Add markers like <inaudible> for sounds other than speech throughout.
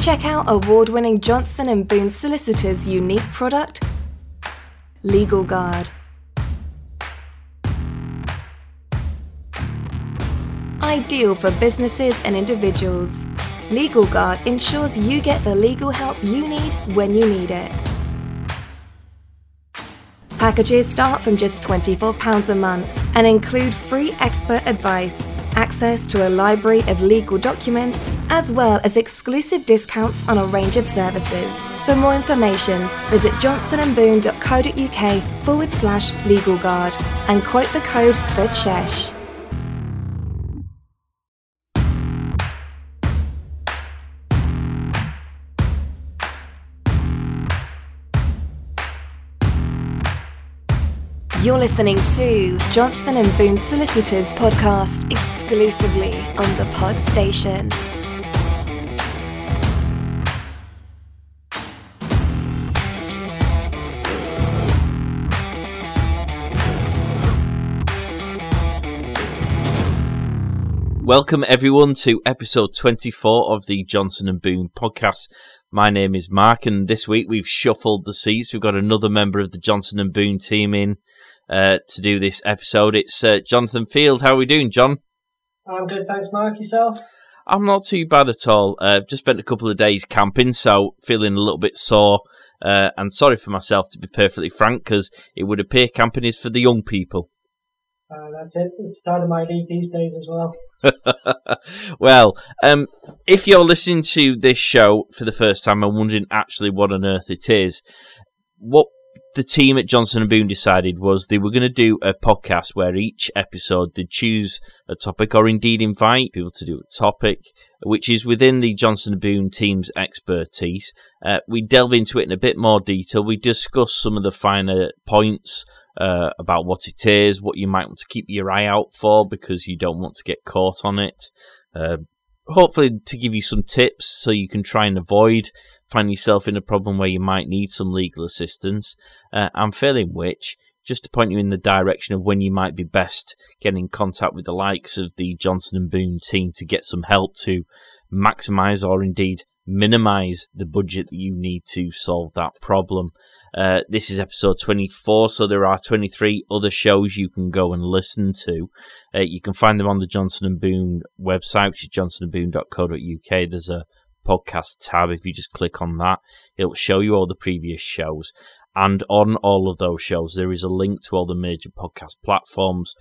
Check out award-winning Johnson & Boone Solicitors' unique product, Legal Guard. Ideal for businesses and individuals, Legal Guard ensures you get the legal help you need when you need it. Packages start from just £24 a month and include free expert advice, access to a library of legal documents, as well as exclusive discounts on a range of services. For more information, visit johnsonandboone.co.uk forward slash legalguard and quote the code THECHESH. You're listening to Johnson and Boone Solicitors podcast exclusively on the Pod Station. Welcome everyone to episode 24 of the Johnson and Boone podcast. My name is Mark, and this week we've shuffled the seats. We've got another member of the Johnson and Boone team in uh, to do this episode. It's uh, Jonathan Field. How are we doing, John? I'm good, thanks, Mark. Yourself? I'm not too bad at all. Uh, just spent a couple of days camping, so feeling a little bit sore. Uh, and sorry for myself, to be perfectly frank, because it would appear camping is for the young people. Uh, that's it. It's out of my league these days as well. <laughs> well, um, if you're listening to this show for the first time and wondering actually what on earth it is, what the team at Johnson and Boone decided was they were going to do a podcast where each episode they choose a topic or indeed invite people to do a topic which is within the Johnson and Boone team's expertise. Uh, we delve into it in a bit more detail. We discuss some of the finer points uh, about what it is, what you might want to keep your eye out for because you don't want to get caught on it. Uh, hopefully, to give you some tips so you can try and avoid find yourself in a problem where you might need some legal assistance, uh, and failing which, just to point you in the direction of when you might be best getting in contact with the likes of the Johnson and Boone team to get some help to maximise or indeed minimise the budget that you need to solve that problem. Uh, this is episode 24, so there are 23 other shows you can go and listen to. Uh, you can find them on the Johnson and Boone website, which is johnsonandboone.co.uk. There's a podcast tab. If you just click on that, it'll show you all the previous shows. And on all of those shows, there is a link to all the major podcast platforms.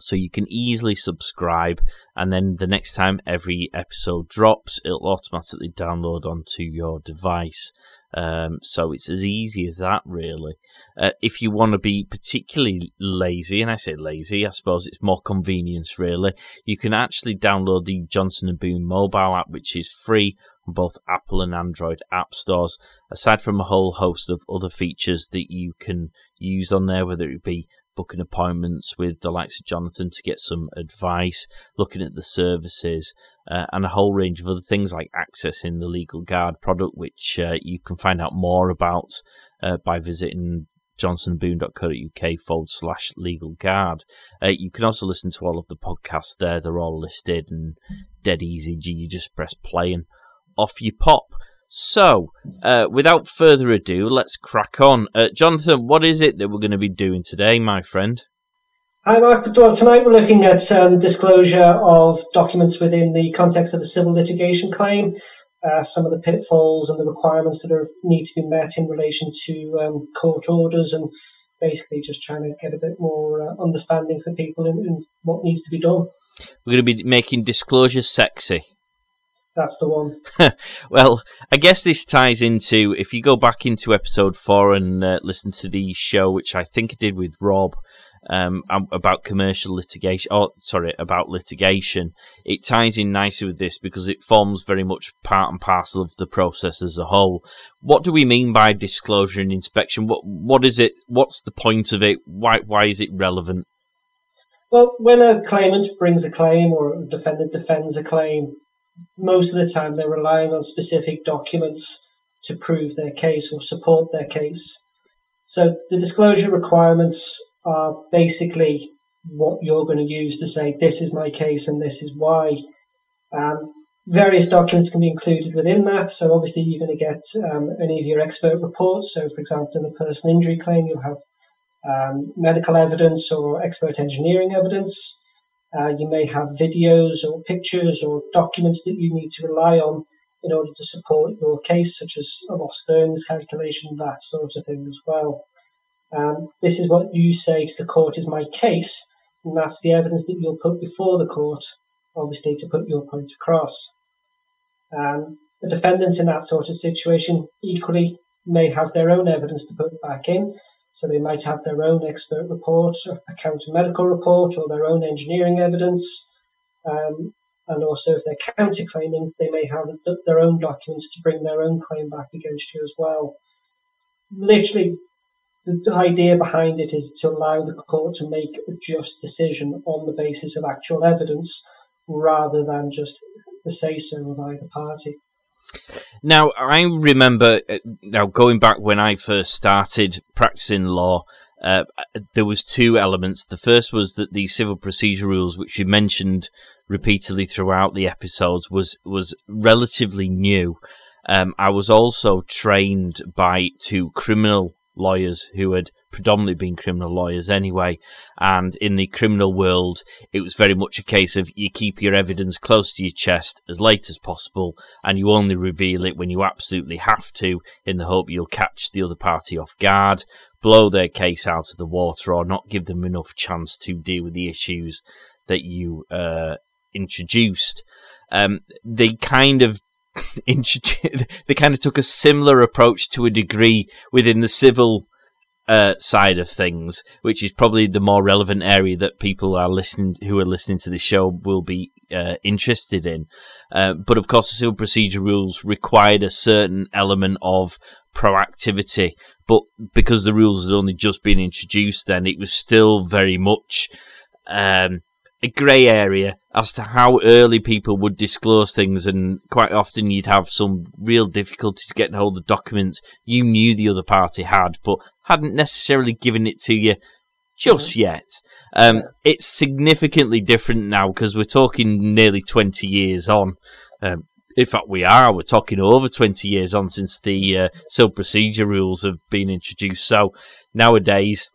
So you can easily subscribe, and then the next time every episode drops, it'll automatically download onto your device. Um, so it's as easy as that, really. Uh, if you want to be particularly lazy, and I say lazy, I suppose it's more convenience, really, you can actually download the Johnson and Boone mobile app, which is free on both Apple and Android app stores. Aside from a whole host of other features that you can use on there, whether it be booking appointments with the likes of Jonathan to get some advice, looking at the services, uh, and a whole range of other things like accessing the Legal Guard product, which uh, you can find out more about uh, by visiting johnsonboone.co.uk forward slash legal guard. Uh, you can also listen to all of the podcasts there. They're all listed and dead easy. You just press play and off you pop. So, uh, without further ado, let's crack on. Uh, Jonathan, what is it that we're going to be doing today, my friend? Hi, Mark. Well, tonight we're looking at um, disclosure of documents within the context of a civil litigation claim, uh, some of the pitfalls and the requirements that are, need to be met in relation to um, court orders, and basically just trying to get a bit more uh, understanding for people in what needs to be done. We're going to be making disclosure sexy. That's the one. <laughs> well, I guess this ties into if you go back into episode four and uh, listen to the show, which I think I did with Rob um, about commercial litigation. Oh, sorry, about litigation. It ties in nicely with this because it forms very much part and parcel of the process as a whole. What do we mean by disclosure and inspection? What what is it? What's the point of it? Why why is it relevant? Well, when a claimant brings a claim or a defendant defends a claim, most of the time they're relying on specific documents to prove their case or support their case. So the disclosure requirements are basically what you're going to use to say, this is my case and this is why. Um, various documents can be included within that. So obviously you're going to get um, any of your expert reports. So for example, in a personal injury claim, you'll have um, medical evidence or expert engineering evidence. Uh, you may have videos or pictures or documents that you need to rely on in order to support your case, such as a loss of earnings calculation, that sort of thing as well. Um, this is what you say to the court is my case, and that's the evidence that you'll put before the court, obviously, to put your point across. Um, the defendant in that sort of situation equally may have their own evidence to put back in, so they might have their own expert report, a counter medical report, or their own engineering evidence. Um, and also, if they're counterclaiming, they may have their own documents to bring their own claim back against you as well. Literally, the idea behind it is to allow the court to make a just decision on the basis of actual evidence rather than just the say so of either party. Now, I remember uh, now going back when I first started practicing law. Uh, there was two elements. The first was that the civil procedure rules, which you mentioned repeatedly throughout the episodes, was was relatively new. Um, I was also trained by two criminal lawyers who had predominantly been criminal lawyers anyway. And in the criminal world, it was very much a case of you keep your evidence close to your chest as late as possible, and you only reveal it when you absolutely have to, in the hope you'll catch the other party off guard, blow their case out of the water, or not give them enough chance to deal with the issues that you uh, introduced. Um, they kind of <laughs> they kind of took a similar approach to a degree within the civil uh, side of things, which is probably the more relevant area that people are listening who are listening to the show will be uh, interested in. Uh, but of course, the civil procedure rules required a certain element of proactivity. But because the rules had only just been introduced, then it was still very much um, a grey area as to how early people would disclose things, and quite often you'd have some real difficulties getting hold of documents you knew the other party had, but hadn't necessarily given it to you just mm-hmm. yet. Um, yeah. It's significantly different now because we're talking nearly 20 years on. Um, in fact, we are. We're talking over 20 years on since the uh, civil procedure rules have been introduced. So nowadays,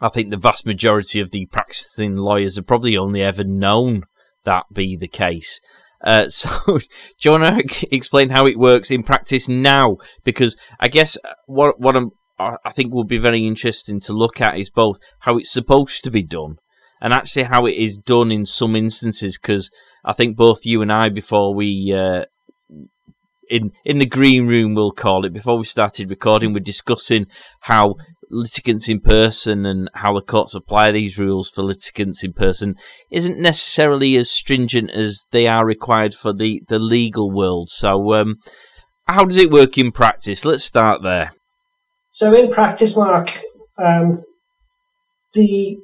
I think the vast majority of the practicing lawyers have probably only ever known that be the case. Uh, <laughs> so, do you want to explain how it works in practice now? Because I guess uh, what what I'm, I think will be very interesting to look at is both how it's supposed to be done and actually how it is done in some instances. Because I think both you and I, before we uh, in in the green room, we'll call it, before we started recording, we're discussing how litigants in person and how the courts apply these rules for litigants in person isn't necessarily as stringent as they are required for the, the legal world. So, um, how does it work in practice? Let's start there. So, in practice, Mark, um, the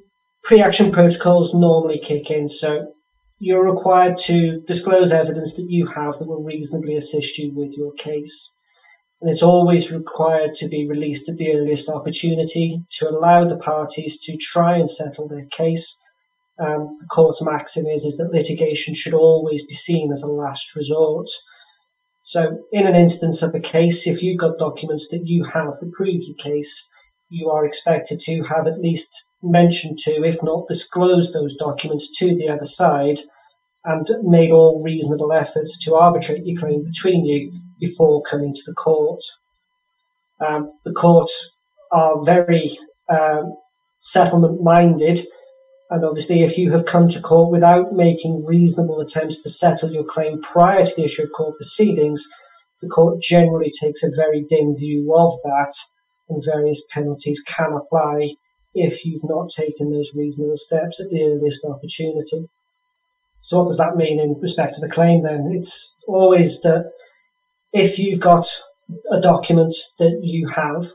pre action protocols normally kick in. So, you're required to disclose evidence that you have that will reasonably assist you with your case and it's always required to be released at the earliest opportunity to allow the parties to try and settle their case. Um, the court's maxim is, is that litigation should always be seen as a last resort. So, in an instance of a case, if you've got documents that you have that prove your case, you are expected to have at least mentioned to, if not disclosed those documents to the other side and made all reasonable efforts to arbitrate your claim between you before coming to the court. Um, the court are very um, settlement minded, and obviously, if you have come to court without making reasonable attempts to settle your claim prior to the issue of court proceedings, the court generally takes a very dim view of that, and various penalties can apply if you've not taken those reasonable steps at the earliest opportunity. So, what does that mean in respect to the claim then? It's always that if you've got a document that you have,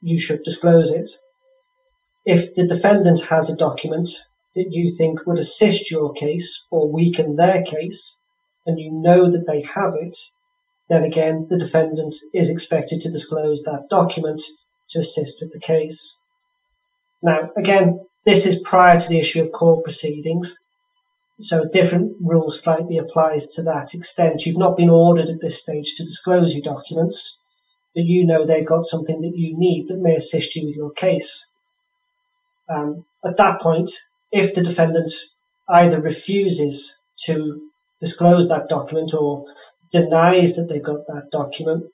you should disclose it. If the defendant has a document that you think would assist your case or weaken their case, and you know that they have it, then again, the defendant is expected to disclose that document to assist with the case. Now, again, this is prior to the issue of court proceedings. So different rule slightly applies to that extent. You've not been ordered at this stage to disclose your documents, but you know they've got something that you need that may assist you with your case. Um, at that point, if the defendant either refuses to disclose that document or denies that they've got that document,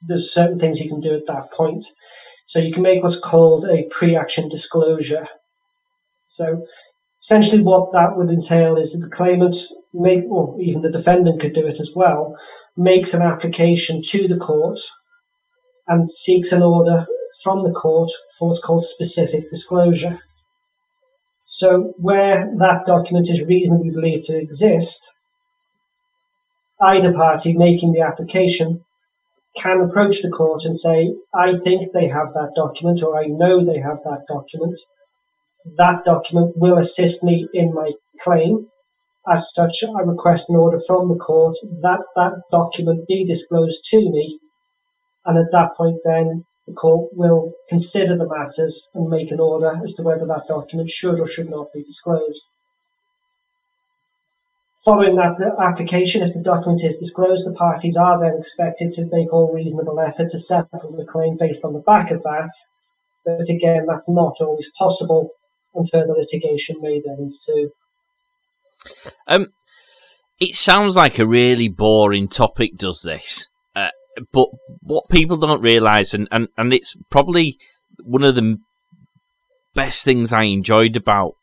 there's certain things you can do at that point. So you can make what's called a pre-action disclosure. So essentially what that would entail is that the claimant make, or even the defendant could do it as well, makes an application to the court and seeks an order from the court for what's called specific disclosure. So where that document is reasonably believed to exist, either party making the application can approach the court and say, I think they have that document or I know they have that document. That document will assist me in my claim. As such, I request an order from the court that that document be disclosed to me. And at that point, then the court will consider the matters and make an order as to whether that document should or should not be disclosed. Following that application, if the document is disclosed, the parties are then expected to make all reasonable effort to settle the claim based on the back of that. But again, that's not always possible, and further litigation may then ensue. Um, it sounds like a really boring topic, does this? Uh, but what people don't realise, and, and, and it's probably one of the best things I enjoyed about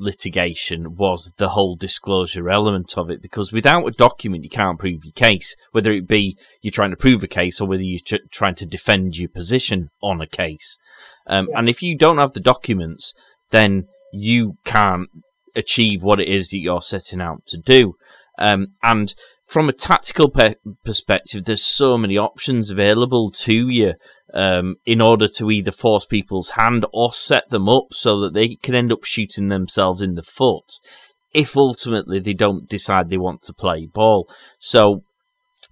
litigation was the whole disclosure element of it because without a document you can't prove your case whether it be you're trying to prove a case or whether you're ch- trying to defend your position on a case um, yeah. and if you don't have the documents then you can't achieve what it is that you're setting out to do um, and from a tactical pe- perspective there's so many options available to you um, in order to either force people's hand or set them up so that they can end up shooting themselves in the foot if ultimately they don't decide they want to play ball. So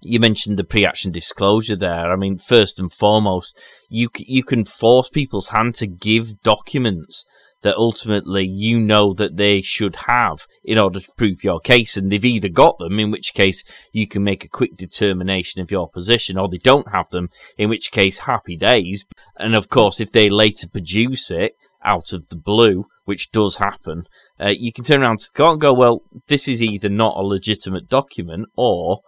you mentioned the pre-action disclosure there. I mean, first and foremost, you you can force people's hand to give documents that ultimately you know that they should have in order to prove your case. And they've either got them, in which case you can make a quick determination of your position, or they don't have them, in which case happy days. And of course, if they later produce it out of the blue, which does happen, uh, you can turn around to the court and go, well, this is either not a legitimate document or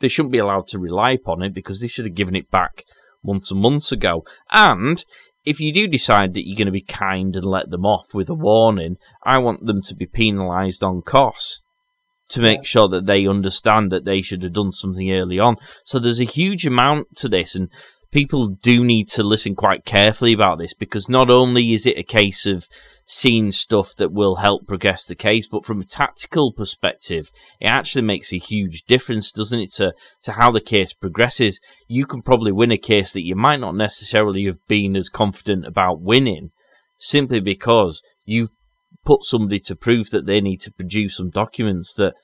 they shouldn't be allowed to rely upon it because they should have given it back months and months ago. And if you do decide that you're going to be kind and let them off with a warning, I want them to be penalised on cost to make sure that they understand that they should have done something early on. So there's a huge amount to this, and people do need to listen quite carefully about this because not only is it a case of seeing stuff that will help progress the case, but from a tactical perspective, it actually makes a huge difference, doesn't it, to, to how the case progresses. You can probably win a case that you might not necessarily have been as confident about winning simply because you've put somebody to prove that they need to produce some documents that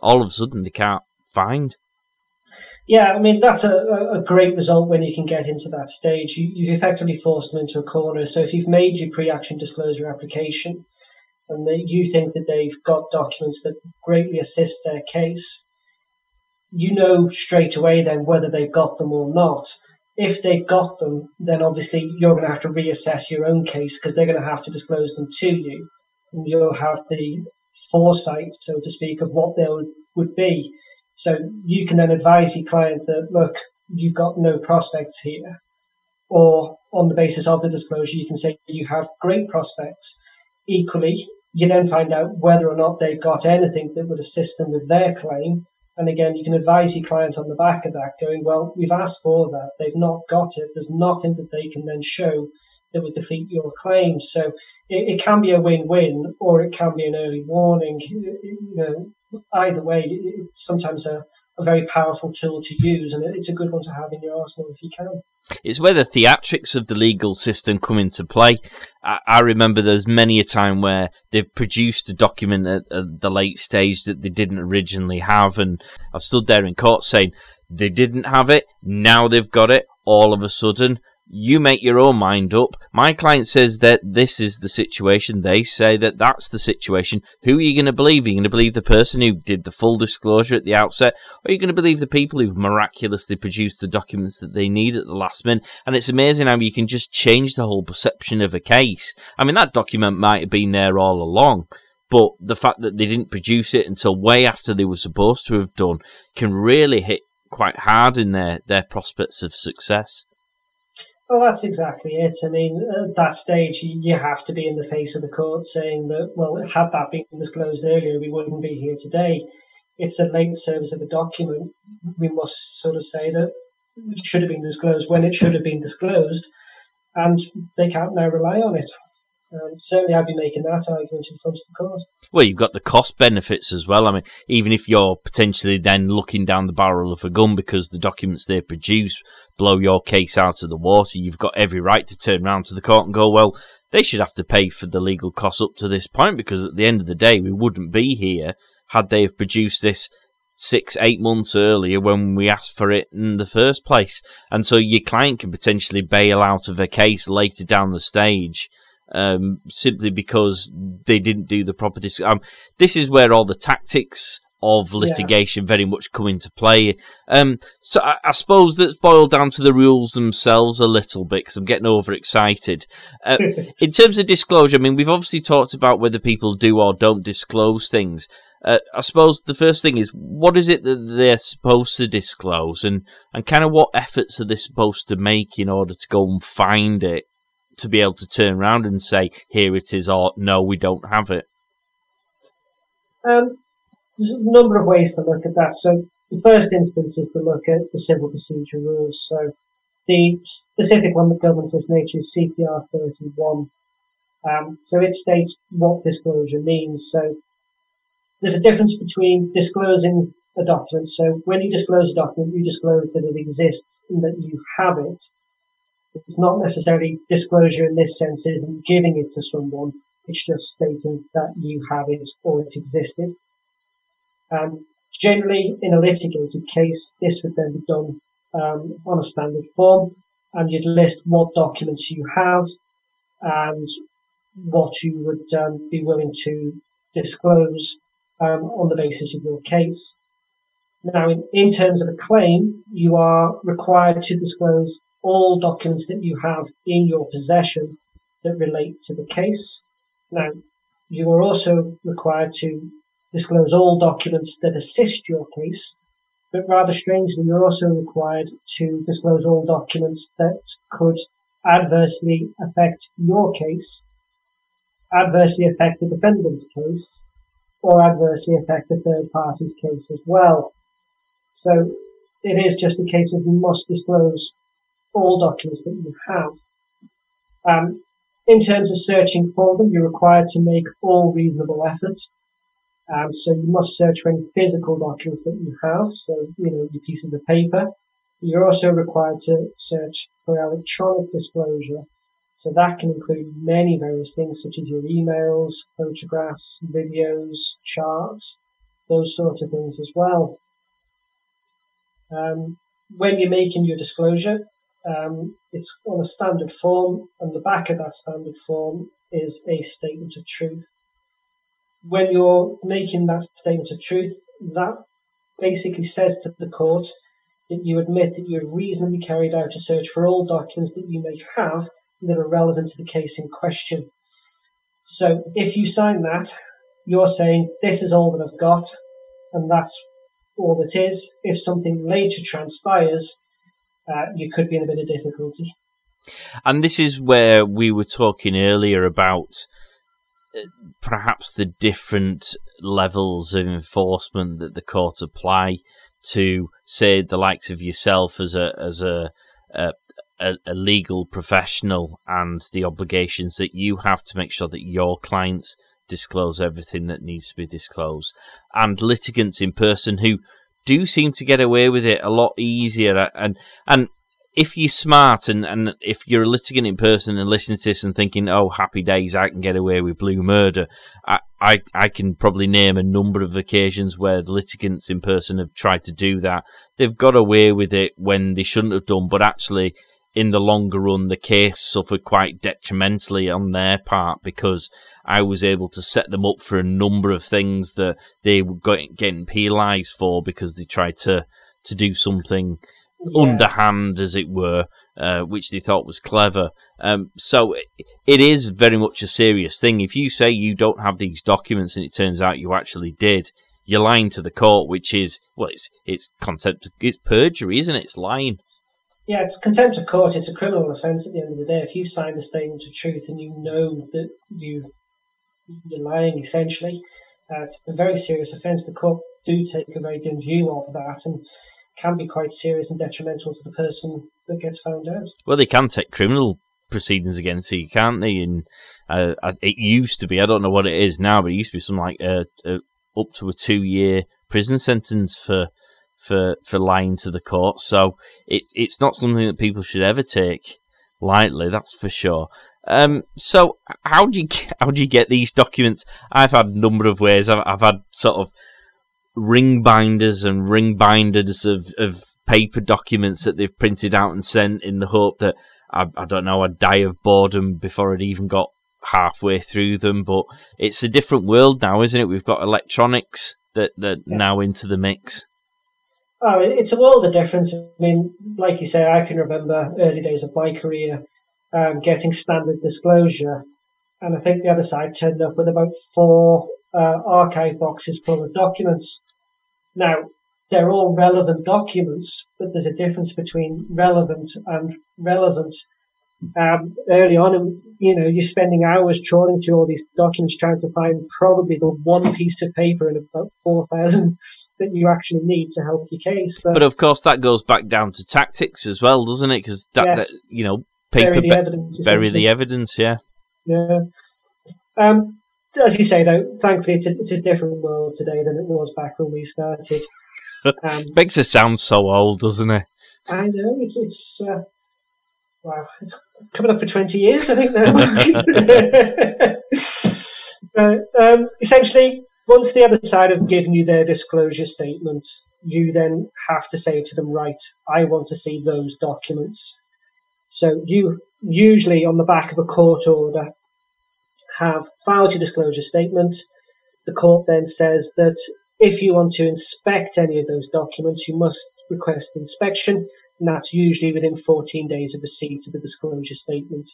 all of a sudden they can't find. Yeah, I mean that's a, a great result when you can get into that stage. You, have effectively forced them into a corner. So if you've made your pre-action disclosure application, and you think that they've got documents that greatly assist their case, you know straight away then whether they've got them or not. If they've got them, then obviously you're going to have to reassess your own case because they're going to have to disclose them to you, and you'll have the foresight, so to speak, of what they would be. So you can then advise your client that, look, you've got no prospects here. Or on the basis of the disclosure, you can say you have great prospects. Equally, you then find out whether or not they've got anything that would assist them with their claim. And again, you can advise your client on the back of that, going, well, we've asked for that. They've not got it. There's nothing that they can then show that would defeat your claim. So it, it can be a win-win, or it can be an early warning. You know, either way, it's sometimes a, a very powerful tool to use, and it's a good one to have in your arsenal if you can. It's where the theatrics of the legal system come into play. I, I remember there's many a time where they've produced a document at, at the late stage that they didn't originally have, and I've stood there in court saying they didn't have it, now they've got it, all of a sudden You make your own mind up. My client says that this is the situation. They say that that's the situation. Who are you going to believe? Are you going to believe the person who did the full disclosure at the outset? Or are you going to believe the people who've miraculously produced the documents that they need at the last minute? And it's amazing how you can just change the whole perception of a case. I mean, that document might have been there all along, but the fact that they didn't produce it until way after they were supposed to have done can really hit quite hard in their, their prospects of success. Well, that's exactly it. I mean, at that stage, you have to be in the face of the court saying that, well, had that been disclosed earlier, we wouldn't be here today. It's a late service of a document. We must sort of say that it should have been disclosed when it should have been disclosed, and they can't now rely on it. Um, certainly, I'd be making that argument in front of the court. Well, you've got the cost benefits as well. I mean, even if you're potentially then looking down the barrel of a gun because the documents they produce blow your case out of the water, you've got every right to turn around to the court and go, well, they should have to pay for the legal costs up to this point because at the end of the day, we wouldn't be here had they have produced this six, eight months earlier when we asked for it in the first place. And so your client can potentially bail out of a case later down the stage um, simply because they didn't do the proper. Dis- um, this is where all the tactics of litigation yeah. very much come into play. Um, so I, I, suppose that's boiled down to the rules themselves a little bit because I'm getting overexcited. Uh, <laughs> in terms of disclosure, I mean, we've obviously talked about whether people do or don't disclose things. Uh, I suppose the first thing is what is it that they're supposed to disclose, and, and kind of what efforts are they supposed to make in order to go and find it to be able to turn around and say, here it is, or no, we don't have it? Um, there's a number of ways to look at that. So the first instance is to look at the civil procedure rules. So the specific one that governs this nature is CPR 31. Um, so it states what disclosure means. So there's a difference between disclosing a document. So when you disclose a document, you disclose that it exists and that you have it. It's not necessarily disclosure in this sense isn't giving it to someone. It's just stating that you have it or it existed. Um, generally, in a litigated case, this would then be done um, on a standard form, and you'd list what documents you have and what you would um, be willing to disclose um, on the basis of your case. Now, in, in terms of a claim, you are required to disclose all documents that you have in your possession that relate to the case. Now, you are also required to disclose all documents that assist your case, but rather strangely, you're also required to disclose all documents that could adversely affect your case, adversely affect the defendant's case, or adversely affect a third party's case as well. So it is just a case of you must disclose all documents that you have. Um, in terms of searching for them, you're required to make all reasonable efforts. Um, so you must search for any physical documents that you have, so you know your pieces of paper. You're also required to search for electronic disclosure. So that can include many various things such as your emails, photographs, videos, charts, those sorts of things as well. Um, when you're making your disclosure, um, it's on a standard form, and the back of that standard form is a statement of truth. When you're making that statement of truth, that basically says to the court that you admit that you have reasonably carried out a search for all documents that you may have that are relevant to the case in question. So if you sign that, you're saying, this is all that I've got, and that's all that is. If something later transpires, uh, you could be in a bit of difficulty. And this is where we were talking earlier about uh, perhaps the different levels of enforcement that the court apply to, say, the likes of yourself as a as a, a a, a, legal professional and the obligations that you have to make sure that your clients disclose everything that needs to be disclosed, and litigants in person who do seem to get away with it a lot easier. And and if you're smart and, and if you're a litigant in person and listening to this and thinking, oh, happy days, I can get away with blue murder, I, I, I can probably name a number of occasions where the litigants in person have tried to do that. They've got away with it when they shouldn't have done, but actually, in the longer run, the case suffered quite detrimentally on their part because I was able to set them up for a number of things that they were getting penalised for because they tried to, to do something yeah. underhand, as it were, uh, which they thought was clever. Um, so it is very much a serious thing. If you say you don't have these documents and it turns out you actually did, you're lying to the court, which is well, it's it's contempt, it's perjury, isn't it? It's lying. Yeah, it's contempt of court. It's a criminal offence at the end of the day. If you sign a statement of truth and you know that you you're lying, essentially, uh, it's a very serious offence. The court do take a very dim view of that and can be quite serious and detrimental to the person that gets found out. Well, they can take criminal proceedings against you, can't they? And uh, it used to be, I don't know what it is now, but it used to be something like uh, up to a two-year prison sentence for for for lying to the court. So it's it's not something that people should ever take lightly. That's for sure. Um, so how do you <laughs> how do you get these documents? I've had a number of ways. I've, I've had sort of ring binders and ring binders of, of paper documents that they've printed out and sent in the hope that I, I don't know I'd die of boredom before I'd even got halfway through them. But it's a different world now, isn't it? We've got electronics that that yeah. now into the mix. Oh, it's a world of difference. I mean, like you say, I can remember early days of my career um, getting standard disclosure, and I think the other side turned up with about four uh, archive boxes full of documents. Now, they're all relevant documents, but there's a difference between relevant and relevant. Um, early on, and you know, you're spending hours trawling through all these documents trying to find probably the one piece of paper in about 4,000 <laughs> that you actually need to help your case. But, but, of course, that goes back down to tactics as well, doesn't it? Because that, yes, that, you know, paper bury the evidence. Bury the evidence, yeah. Yeah. Um, as you say, though, thankfully it's a, it's a different world today than it was back when we started. <laughs> Um, Makes it sound so old, doesn't it? I know it's it's uh, wow, it's coming up for twenty years, I think now. <laughs> <laughs> uh, um, essentially, once the other side have given you their disclosure statement, you then have to say to them, right, I want to see those documents. So you usually on the back of a court order have filed your disclosure statement. The court then says that if you want to inspect any of those documents, you must request inspection, and that's usually within 14 days of receipt of the disclosure statement.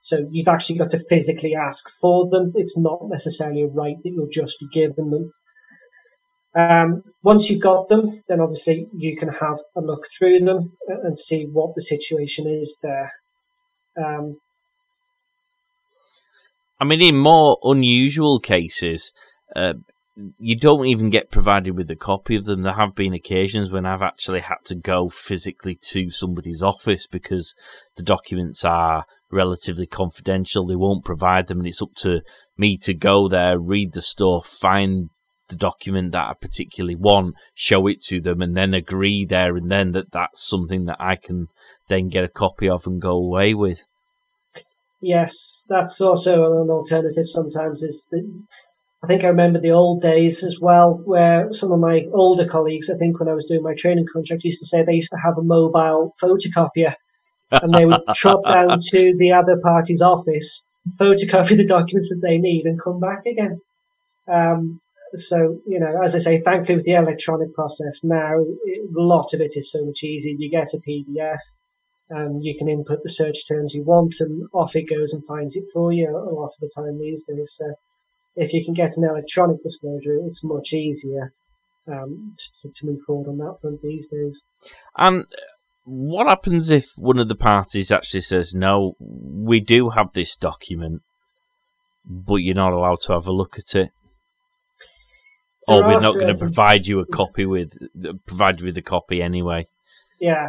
So you've actually got to physically ask for them. It's not necessarily a right that you'll just be given them. Um, once you've got them, then obviously you can have a look through them and see what the situation is there. Um, I mean, in more unusual cases, uh, you don't even get provided with a copy of them. There have been occasions when I've actually had to go physically to somebody's office because the documents are relatively confidential. They won't provide them, and it's up to me to go there, read the stuff, find the document that I particularly want, show it to them, and then agree there and then that that's something that I can then get a copy of and go away with. Yes, that's also an alternative sometimes. Is that I think I remember the old days as well, where some of my older colleagues, I think when I was doing my training contract, used to say they used to have a mobile photocopier and they would <laughs> trot down to the other party's office, photocopy the documents that they need and come back again. Um, so, you know, as I say, thankfully with the electronic process now, a lot of it is so much easier. You get a PDF, and you can input the search terms you want and off it goes and finds it for you a lot of the time these days. So if you can get an electronic disclosure, it's much easier um, to, to, move forward on that front these days. And what happens if one of the parties actually says, no, we do have this document, but you're not allowed to have a look at it? There or we're not going to provide you a copy with provide you with a copy anyway. Yeah,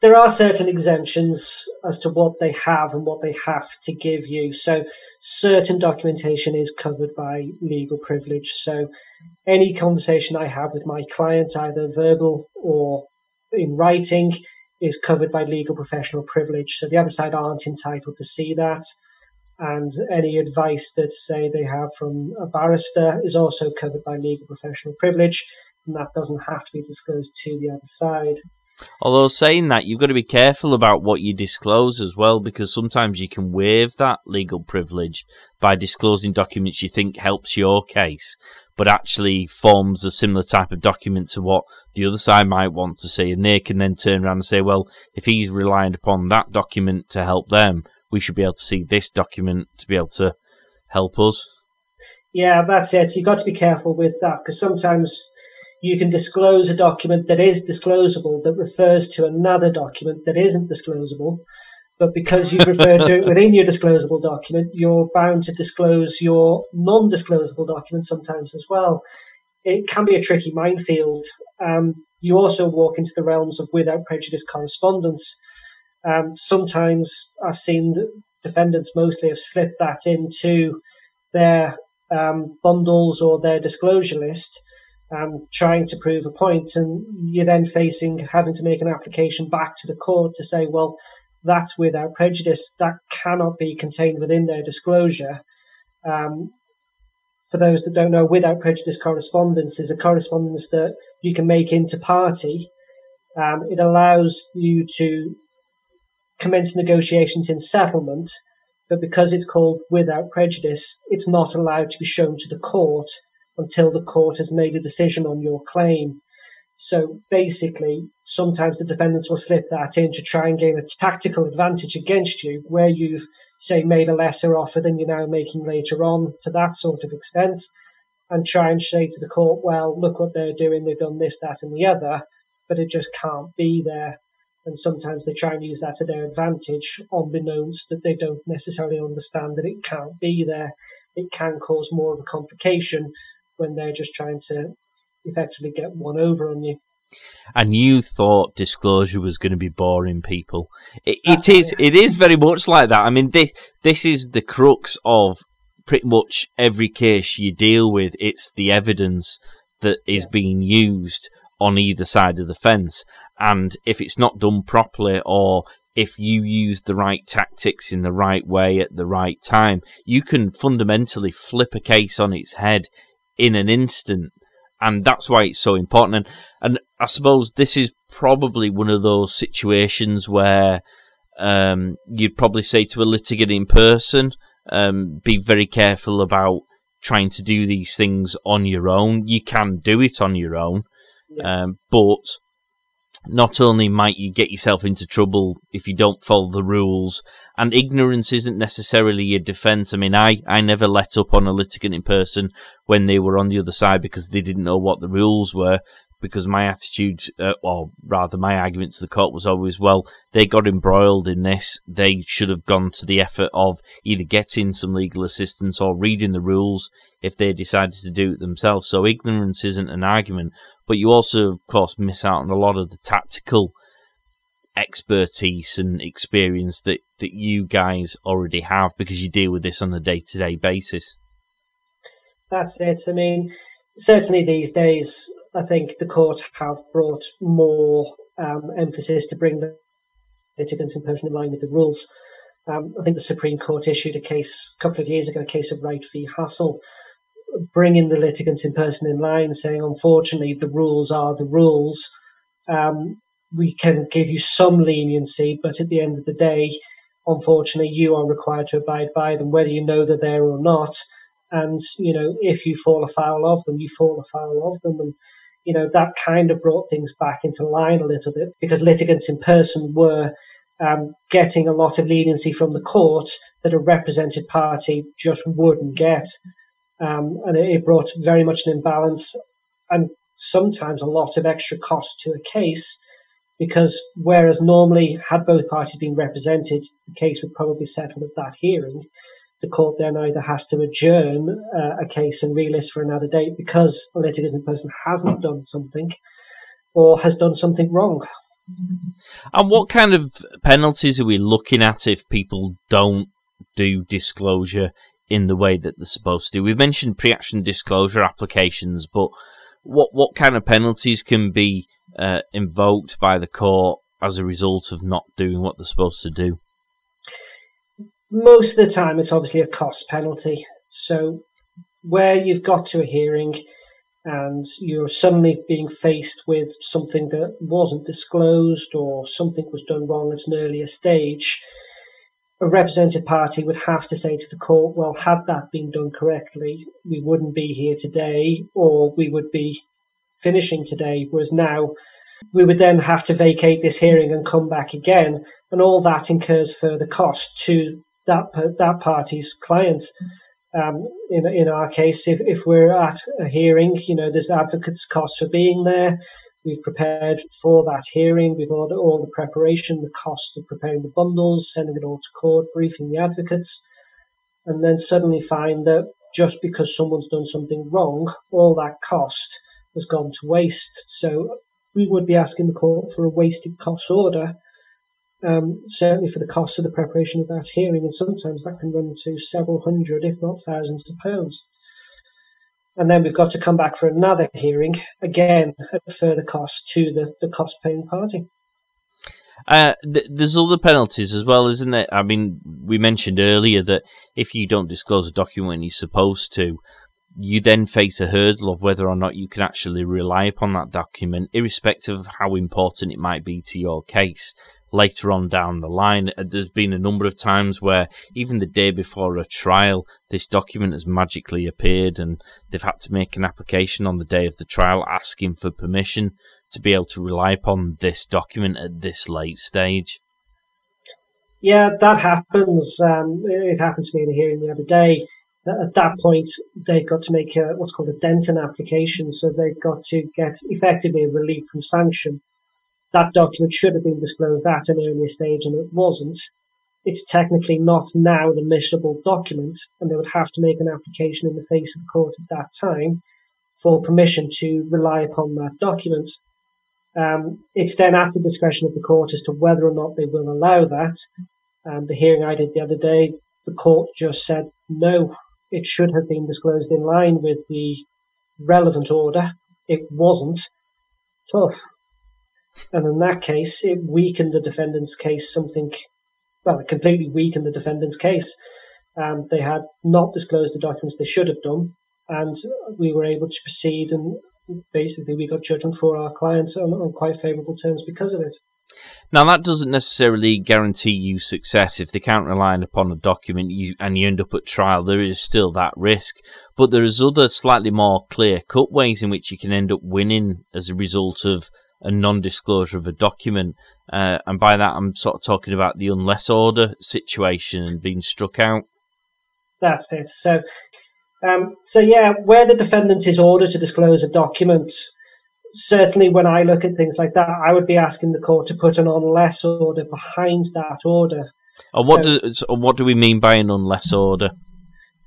there are certain exemptions as to what they have and what they have to give you. So certain documentation is covered by legal privilege. So any conversation I have with my client, either verbal or in writing, is covered by legal professional privilege. So the other side aren't entitled to see that. And any advice that say they have from a barrister is also covered by legal professional privilege. And that doesn't have to be disclosed to the other side. Although saying that, you've got to be careful about what you disclose as well, because sometimes you can waive that legal privilege by disclosing documents you think helps your case, but actually forms a similar type of document to what the other side might want to see, and they can then turn around and say, well, if he's relying upon that document to help them, we should be able to see this document to be able to help us. Yeah, that's it. You've got to be careful with that because sometimes you can disclose a document that is disclosable that refers to another document that isn't disclosable. But because you've referred to it within your disclosable document, you're bound to disclose your non disclosable document sometimes as well. It can be a tricky minefield. Um, you also walk into the realms of without prejudice correspondence. Um, sometimes I've seen defendants mostly have slipped that into their um, bundles or their disclosure list, um, trying to prove a point, and you're then facing having to make an application back to the court to say, well, that's without prejudice. That cannot be contained within their disclosure. Um, for those that don't know, without prejudice correspondence is a correspondence that you can make into party. Um, it allows you to commence negotiations in settlement but because it's called without prejudice, it's not allowed to be shown to the court until the court has made a decision on your claim. So basically, sometimes the defendants will slip that in to try and gain a tactical advantage against you, where you've, say, made a lesser offer than you're now making later on to that sort of extent, and try and say to the court, well, look what they're doing, they've done this, that, and the other, but it just can't be there and sometimes they try and use that to their advantage, unbeknownst that they don't necessarily understand that it can't be there. It can cause more of a complication when they're just trying to effectively get one over on you. And you thought disclosure was going to be boring, people. It, it is. It is very much like that. I mean, this this is the crux of pretty much every case you deal with. It's the evidence that is yeah. being used on either side of the fence. And if it's not done properly or if you use the right tactics in the right way at the right time, you can fundamentally flip a case on its head in an instant. And that's why it's so important. And, and I suppose this is probably one of those situations where um, you'd probably say to a litigant in person, um, be very careful about trying to do these things on your own. You can do it on your own, yeah. um, but not only might you get yourself into trouble if you don't follow the rules, and ignorance isn't necessarily a defence. I mean, I, I never let up on a litigant in person when they were on the other side because they didn't know what the rules were. Because my attitude, uh, or rather my argument to the court was always, well, they got embroiled in this. They should have gone to the effort of either getting some legal assistance or reading the rules if they decided to do it themselves. So ignorance isn't an argument but you also, of course, miss out on a lot of the tactical expertise and experience that, that you guys already have because you deal with this on a day to day basis. That's it. I mean, certainly these days, I think the court have brought more um, emphasis to bring the litigants in person in line with the rules. Um, I think the Supreme Court issued a case a couple of years ago, a case of Wright v. Hassall, bringing the litigants in person in line, saying, unfortunately, the rules are the rules. Um, we can give you some leniency, but at the end of the day, unfortunately, you are required to abide by them, whether you know they're there or not. And, you know, if you fall afoul of them, you fall afoul of them. And, you know, that kind of brought things back into line a little bit because litigants in person were um, getting a lot of leniency from the court that a represented party just wouldn't get. Um, and it, it brought very much an imbalance and sometimes a lot of extra cost to a case because whereas normally had both parties been represented, the case would probably settle at that hearing. The court then either has to adjourn uh, a case and relist for another date because a litigant person hasn't done something or has done something wrong. And what kind of penalties are we looking at if people don't do disclosure in the way that they're supposed to. We've mentioned pre-action disclosure applications, but what what kind of penalties can be uh, invoked by the court as a result of not doing what they're supposed to do? Most of the time, it's obviously a cost penalty. So where you've got to a hearing and you're suddenly being faced with something that wasn't disclosed or something was done wrong at an earlier stage, a represented party would have to say to the court, well, had that been done correctly, we wouldn't be here today, or we would be finishing today. Whereas now, we would then have to vacate this hearing and come back again, and all that incurs further cost to that that party's client. Um, in in our case, if if we're at a hearing, you know, there's advocates' costs for being there. We've prepared for that hearing. We've ordered all the preparation, the cost of preparing the bundles, sending it all to court, briefing the advocates, and then suddenly find that just because someone's done something wrong, all that cost has gone to waste. So we would be asking the court for a wasted cost order, um, certainly for the cost of the preparation of that hearing, and sometimes that can run to several hundred, if not thousands of pounds. And then we've got to come back for another hearing, again at further cost to the, the cost paying party. Uh, th- there's other penalties as well, isn't there? I mean, we mentioned earlier that if you don't disclose a document you're supposed to, you then face a hurdle of whether or not you can actually rely upon that document, irrespective of how important it might be to your case later on down the line. Uh, there's been a number of times where even the day before a trial, this document has magically appeared and they've had to make an application on the day of the trial asking for permission to be able to rely upon this document at this late stage. Yeah, that happens. Um, it happened to me in a hearing the other day. At that point, they've got to make a, what's called a Denton application. So they've got to get effectively a relief from sanction that document should have been disclosed at an earlier stage and it wasn't, it's technically not now an admissible document, and they would have to make an application in the face of the court at that time for permission to rely upon that document. Um, it's then at the discretion of the court as to whether or not they will allow that. Um, the hearing I did the other day, the court just said no, it should have been disclosed in line with the relevant order. It wasn't. Tough. And in that case, it weakened the defendant's case something, well, it completely weakened the defendant's case. Um, they had not disclosed the documents they should have done, and we were able to proceed. And basically, we got judgment for our clients on, on quite favourable terms because of it. Now, that doesn't necessarily guarantee you success. If they can't rely upon a document you, and you end up at trial, there is still that risk. But there is other slightly more clear cut ways in which you can end up winning as a result of a non-disclosure of a document, uh, and by that I'm sort of talking about the unless order situation and being struck out. That's it. So, um, so yeah, where the defendant is ordered to disclose a document, certainly when I look at things like that, I would be asking the court to put an unless order behind that order. Or what so, does what do we mean by an unless order?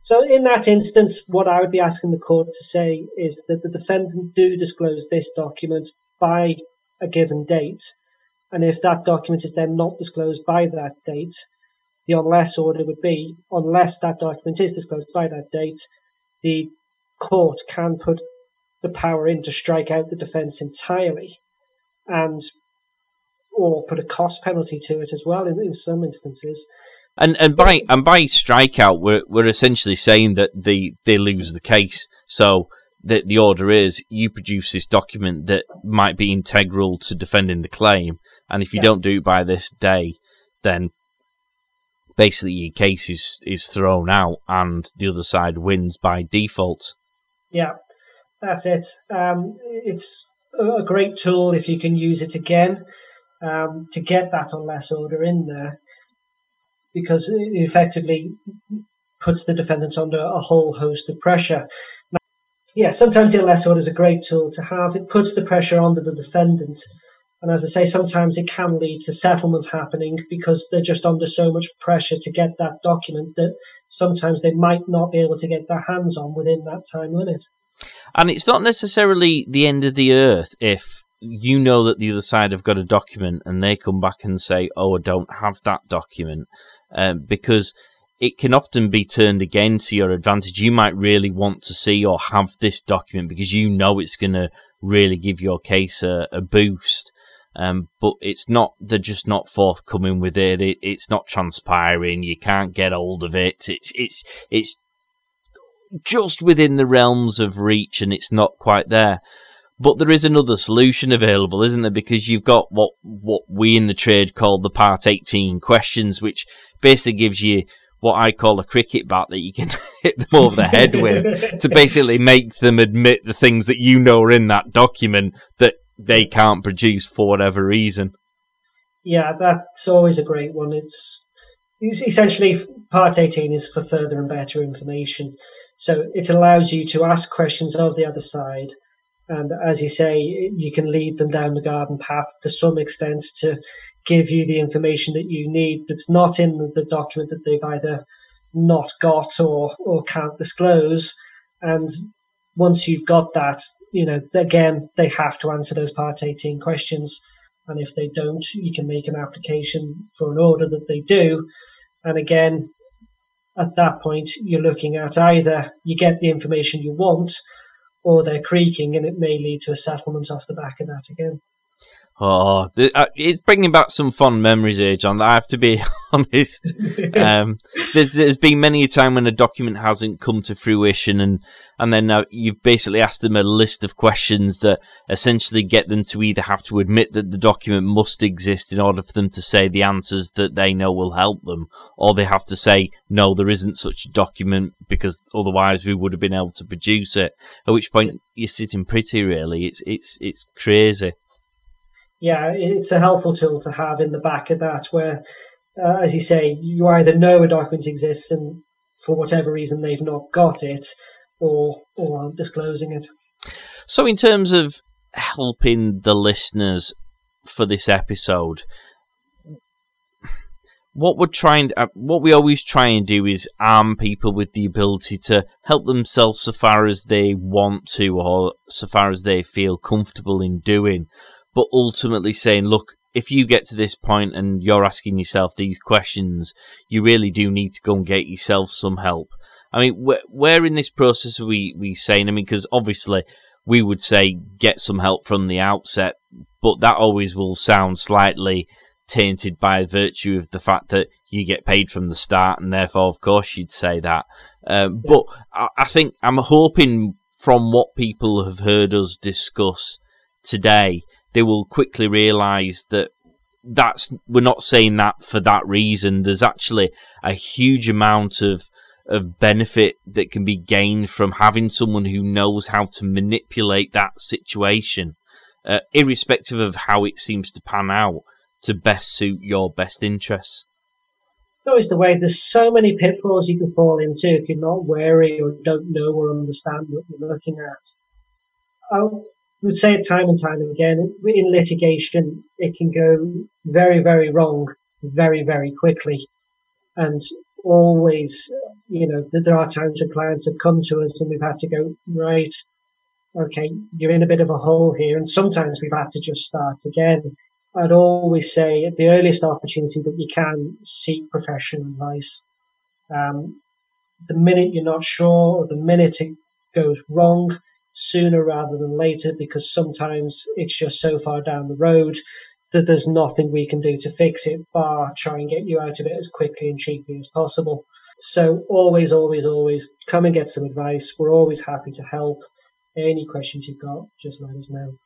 So in that instance, what I would be asking the court to say is that the defendant do disclose this document, by a given date. And if that document is then not disclosed by that date, the unless order would be unless that document is disclosed by that date, the court can put the power in to strike out the defence entirely and or put a cost penalty to it as well in, in some instances. And and by and by strikeout, we're we're essentially saying that they they lose the case. So the the order is you produce this document that might be integral to defending the claim, and if you yeah. don't do it by this day, then basically your case is is thrown out, and the other side wins by default. Yeah, that's it. Um, it's a great tool if you can use it again um, to get that unless order in there, because it effectively puts the defendant under a whole host of pressure yeah, sometimes the unless order is a great tool to have. It puts the pressure onto the defendant. And as I say, sometimes it can lead to settlement happening because they're just under so much pressure to get that document that sometimes they might not be able to get their hands on within that time limit. And it's not necessarily the end of the earth if you know that the other side have got a document and they come back and say, oh, I don't have that document. Um, because it can often be turned again to your advantage. You might really want to see or have this document because you know it's going to really give your case a, a boost. Um, but it's not, they're just not forthcoming with it. it. It's not transpiring. You can't get hold of it. It's, it's, it's, just within the realms of reach and it's not quite there. But there is another solution available, isn't there? Because you've got what what we in the trade call the Part 18 questions, which basically gives you what I call a cricket bat that you can <laughs> hit them over the head with to <laughs> basically make them admit the things that you know are in that document that they can't produce for whatever reason. Yeah, that's always a great one. It's, it's essentially part 18 is for further and better information. So it allows you to ask questions of the other side. And as you say, you can lead them down the garden path to some extent to give you the information that you need that's not in the document that they've either not got or, or can't disclose. And once you've got that, you know, again, they have to answer those Part 18 questions. And if they don't, you can make an application for an order that they do. And again, at that point, you're looking at either you get the information you want or they're creaking and it may lead to a settlement off the back of that again. Oh, the, uh, it's bringing back some fond memories here, John. I have to be <laughs> honest. um, there's, there's been many a time when a document hasn't come to fruition, and and then uh, you've basically asked them a list of questions that essentially get them to either have to admit that the document must exist in order for them to say the answers that they know will help them, or they have to say no, there isn't such a document because otherwise we would have been able to produce it. At which point you're sitting pretty. Really, it's it's it's crazy yeah, it's a helpful tool to have in the back of that, where, uh, as you say, you either know a document exists and for whatever reason they've not got it, or or aren't disclosing it. So, in terms of helping the listeners for this episode, what we're trying, uh, what we always try and do is arm people with the ability to help themselves so far as they want to, or so far as they feel comfortable in doing but ultimately saying, look, if you get to this point and you're asking yourself these questions, you really do need to go and get yourself some help. I mean, where, where in this process are we, we saying? I mean, because obviously we would say get some help from the outset, but that always will sound slightly tainted by virtue of the fact that you get paid from the start, and therefore, of course, you'd say that. Um, but I, I think I'm hoping from what people have heard us discuss today they will quickly realise that that's we're not saying that for that reason. There's actually a huge amount of of benefit that can be gained from having someone who knows how to manipulate that situation, uh, irrespective of how it seems to pan out, to best suit your best interests. It's always the way. There's so many pitfalls you can fall into if you're not wary or don't know or understand what you're looking at. Oh, would say it time and time again. In litigation, it can go very, very wrong very, very quickly. And always, you know, there are times when clients have come to us and we've had to go, right, okay, you're in a bit of a hole here. And sometimes we've had to just start again. I'd always say at the earliest opportunity that you can seek professional advice. Um, the minute you're not sure or the minute it goes wrong, sooner rather than later because sometimes it's just so far down the road that there's nothing we can do to fix it bar try and get you out of it as quickly and cheaply as possible. So always, always, always come and get some advice. We're always happy to help. Any questions you've got, just let us know.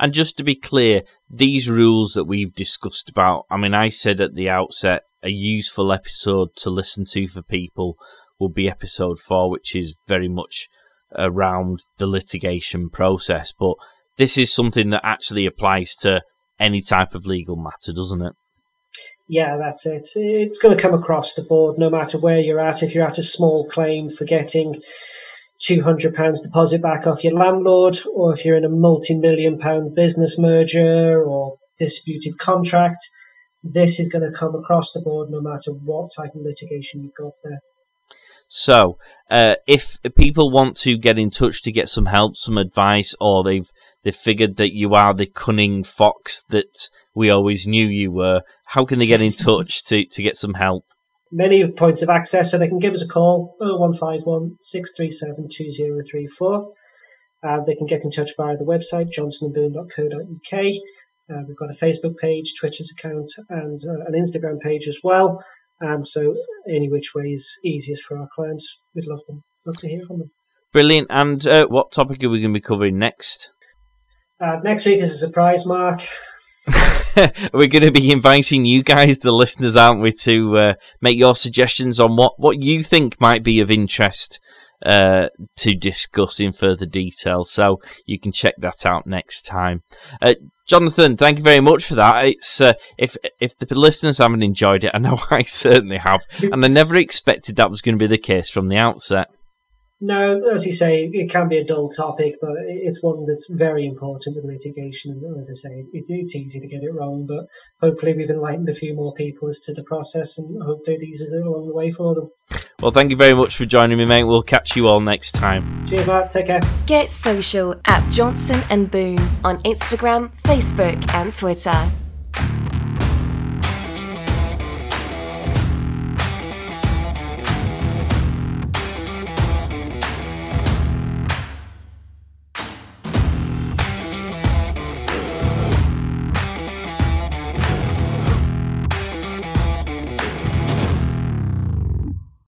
And just to be clear, these rules that we've discussed about, I mean, I said at the outset, a useful episode to listen to for people will be episode four, which is very much around the litigation process. But this is something that actually applies to any type of legal matter, doesn't it? Yeah, that's it. It's going to come across the board no matter where you're at. If you're at a small claim for getting £200 deposit back off your landlord, or if you're in a multi million pound business merger or disputed contract, this is going to come across the board no matter what type of litigation you've got there. So, uh, if people want to get in touch to get some help, some advice, or they've they've figured that you are the cunning fox that we always knew you were, how can they get in touch to, to get some help? Many points of access, so they can give us a call 0151 637 2034. Uh, they can get in touch via the website johnsonandboone.co.uk. Uh, we've got a Facebook page, Twitter's account, and uh, an Instagram page as well. Um, so any which way is easiest for our clients, we'd love them. love to hear from them. Brilliant. And uh, what topic are we going to be covering next? Uh, next week is a surprise, Mark. <laughs> We're going to be inviting you guys, the listeners, aren't we, to uh, make your suggestions on what, what you think might be of interest uh, to discuss in further detail. So you can check that out next time. Uh, Jonathan, thank you very much for that. It's uh, if if the listeners haven't enjoyed it, I know <laughs> I certainly have, and I never expected that was going to be the case from the outset. No, as you say, it can be a dull topic, but it's one that's very important with litigation. And as I say, it, it's easy to get it wrong, but hopefully we've enlightened a few more people as to the process, and hopefully it eases it along the way for them. Well, thank you very much for joining me, mate. We'll catch you all next time. Cheers, Mark. Take care. Get social at Johnson and Boone on Instagram, Facebook, and Twitter.